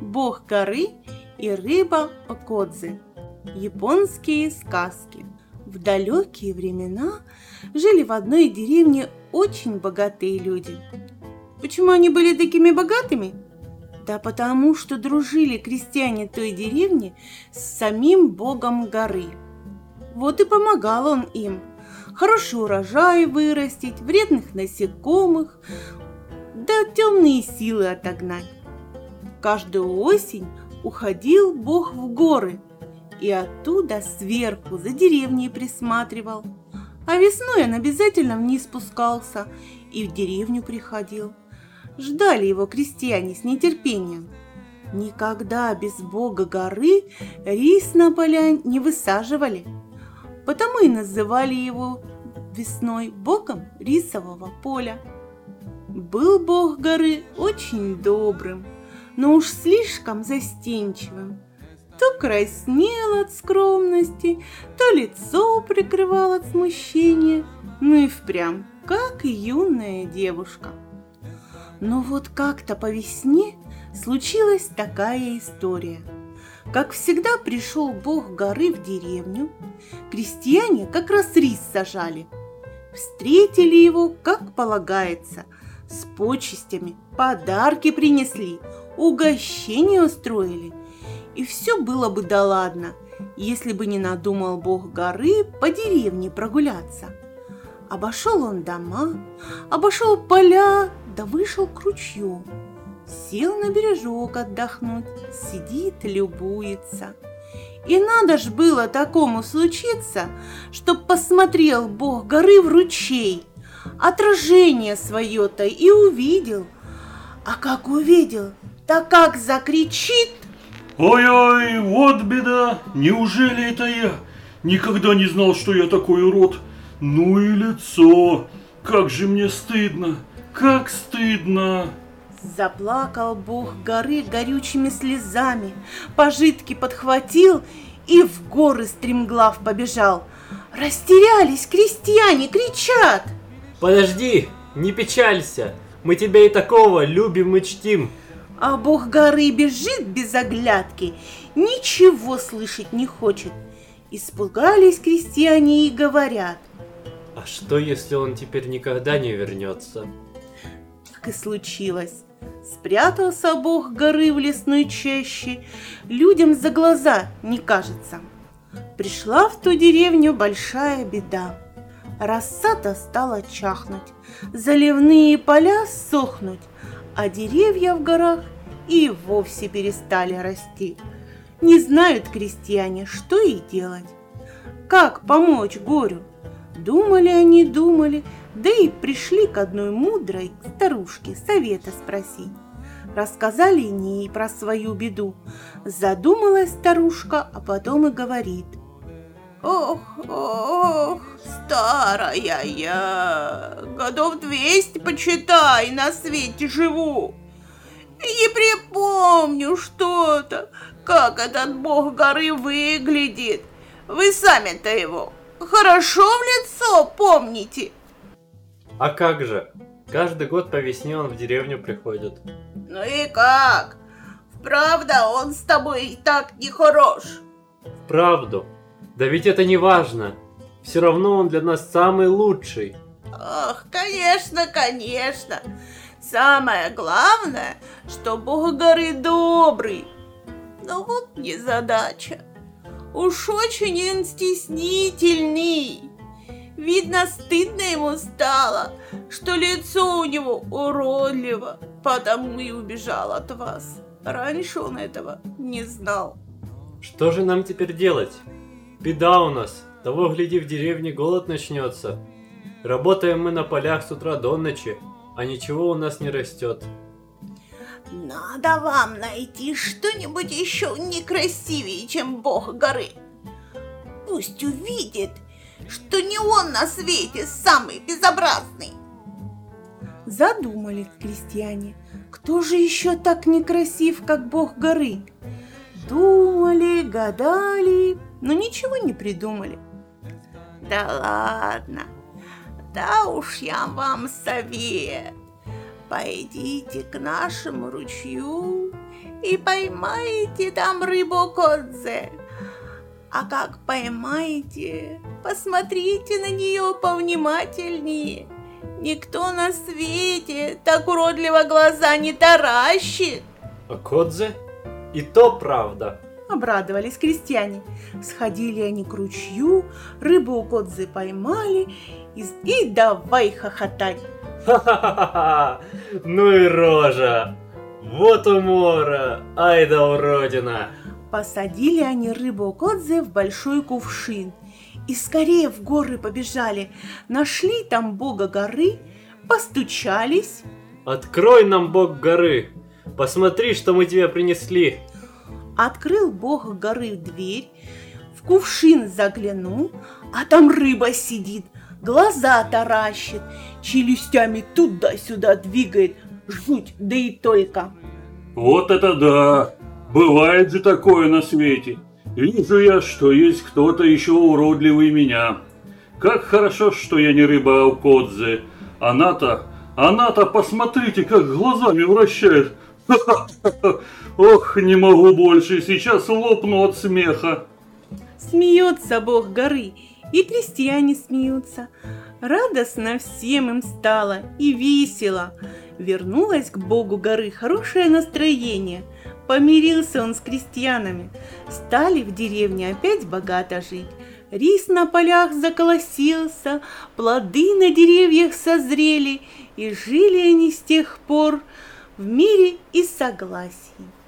бог горы и рыба Окодзе. Японские сказки. В далекие времена жили в одной деревне очень богатые люди. Почему они были такими богатыми? Да потому что дружили крестьяне той деревни с самим богом горы. Вот и помогал он им хороший урожай вырастить, вредных насекомых, да темные силы отогнать. Каждую осень уходил бог в горы и оттуда сверху за деревней присматривал. А весной он обязательно вниз спускался и в деревню приходил. Ждали его крестьяне с нетерпением. Никогда без бога горы рис на поля не высаживали, потому и называли его весной богом рисового поля. Был бог горы очень добрым, но уж слишком застенчивым. То краснел от скромности, то лицо прикрывал от смущения, ну и впрямь, как юная девушка. Но вот как-то по весне случилась такая история. Как всегда пришел бог горы в деревню, крестьяне как раз рис сажали. Встретили его, как полагается, с почестями, подарки принесли, угощение устроили. И все было бы да ладно, если бы не надумал бог горы по деревне прогуляться. Обошел он дома, обошел поля, да вышел к ручью. Сел на бережок отдохнуть, сидит, любуется. И надо ж было такому случиться, чтоб посмотрел бог горы в ручей, отражение свое-то и увидел. А как увидел, так как закричит. Ой-ой, вот беда, неужели это я? Никогда не знал, что я такой урод. Ну и лицо, как же мне стыдно, как стыдно. Заплакал бог горы горючими слезами, пожитки подхватил и в горы стремглав побежал. Растерялись крестьяне, кричат. Подожди, не печалься, мы тебя и такого любим и чтим. А бог горы бежит без оглядки, ничего слышать не хочет. Испугались крестьяне и говорят. А что, если он теперь никогда не вернется? Так и случилось. Спрятался бог горы в лесной чаще, людям за глаза не кажется. Пришла в ту деревню большая беда. Рассада стала чахнуть, заливные поля сохнуть, а деревья в горах и вовсе перестали расти. Не знают крестьяне, что и делать. Как помочь горю? Думали они, думали, да и пришли к одной мудрой старушке совета спросить. Рассказали ней про свою беду. Задумалась старушка, а потом и говорит. Ох, ох, старая я, годов двести, почитай, на свете живу. Не припомню что-то, как этот бог горы выглядит. Вы сами-то его хорошо в лицо помните? А как же? Каждый год по весне он в деревню приходит. Ну и как? Правда, он с тобой и так не хорош. Правду. Да ведь это не важно. Все равно он для нас самый лучший. Ах, конечно, конечно. Самое главное, что Бог горы добрый. Но вот незадача. Уж очень он стеснительный. Видно, стыдно ему стало, что лицо у него уродливо, потому и убежал от вас. Раньше он этого не знал. Что же нам теперь делать? Беда у нас. Того гляди, в деревне голод начнется. Работаем мы на полях с утра до ночи, а ничего у нас не растет. Надо вам найти что-нибудь еще некрасивее, чем бог горы. Пусть увидит, что не он на свете самый безобразный. Задумались крестьяне, кто же еще так некрасив, как бог горы? Думали, гадали, но ничего не придумали. Да ладно, да уж я вам совет. Пойдите к нашему ручью и поймайте там рыбу Кодзе. А как поймаете, посмотрите на нее повнимательнее. Никто на свете так уродливо глаза не таращит. А Кодзе? И то правда. Обрадовались крестьяне. Сходили они к ручью, рыбу у Кодзы поймали и, и давай хохотать. Ха-ха-ха! Ну и рожа! Вот умора! Ай да уродина! Посадили они рыбу Кодзе в большой кувшин и скорее в горы побежали. Нашли там бога горы, постучались. Открой нам бог горы! Посмотри, что мы тебе принесли! Открыл бог горы дверь, в кувшин заглянул, а там рыба сидит, глаза таращит, челюстями туда-сюда двигает, жуть, да и только. Вот это да! Бывает же такое на свете. Вижу я, что есть кто-то еще уродливый меня. Как хорошо, что я не рыба Аукодзе. Она-то, она-то, посмотрите, как глазами вращает. Ох, не могу больше, сейчас лопну от смеха. Смеется бог горы, и крестьяне смеются. Радостно всем им стало и весело. Вернулось к богу горы хорошее настроение. Помирился он с крестьянами. Стали в деревне опять богато жить. Рис на полях заколосился, плоды на деревьях созрели, и жили они с тех пор в мире и согласии.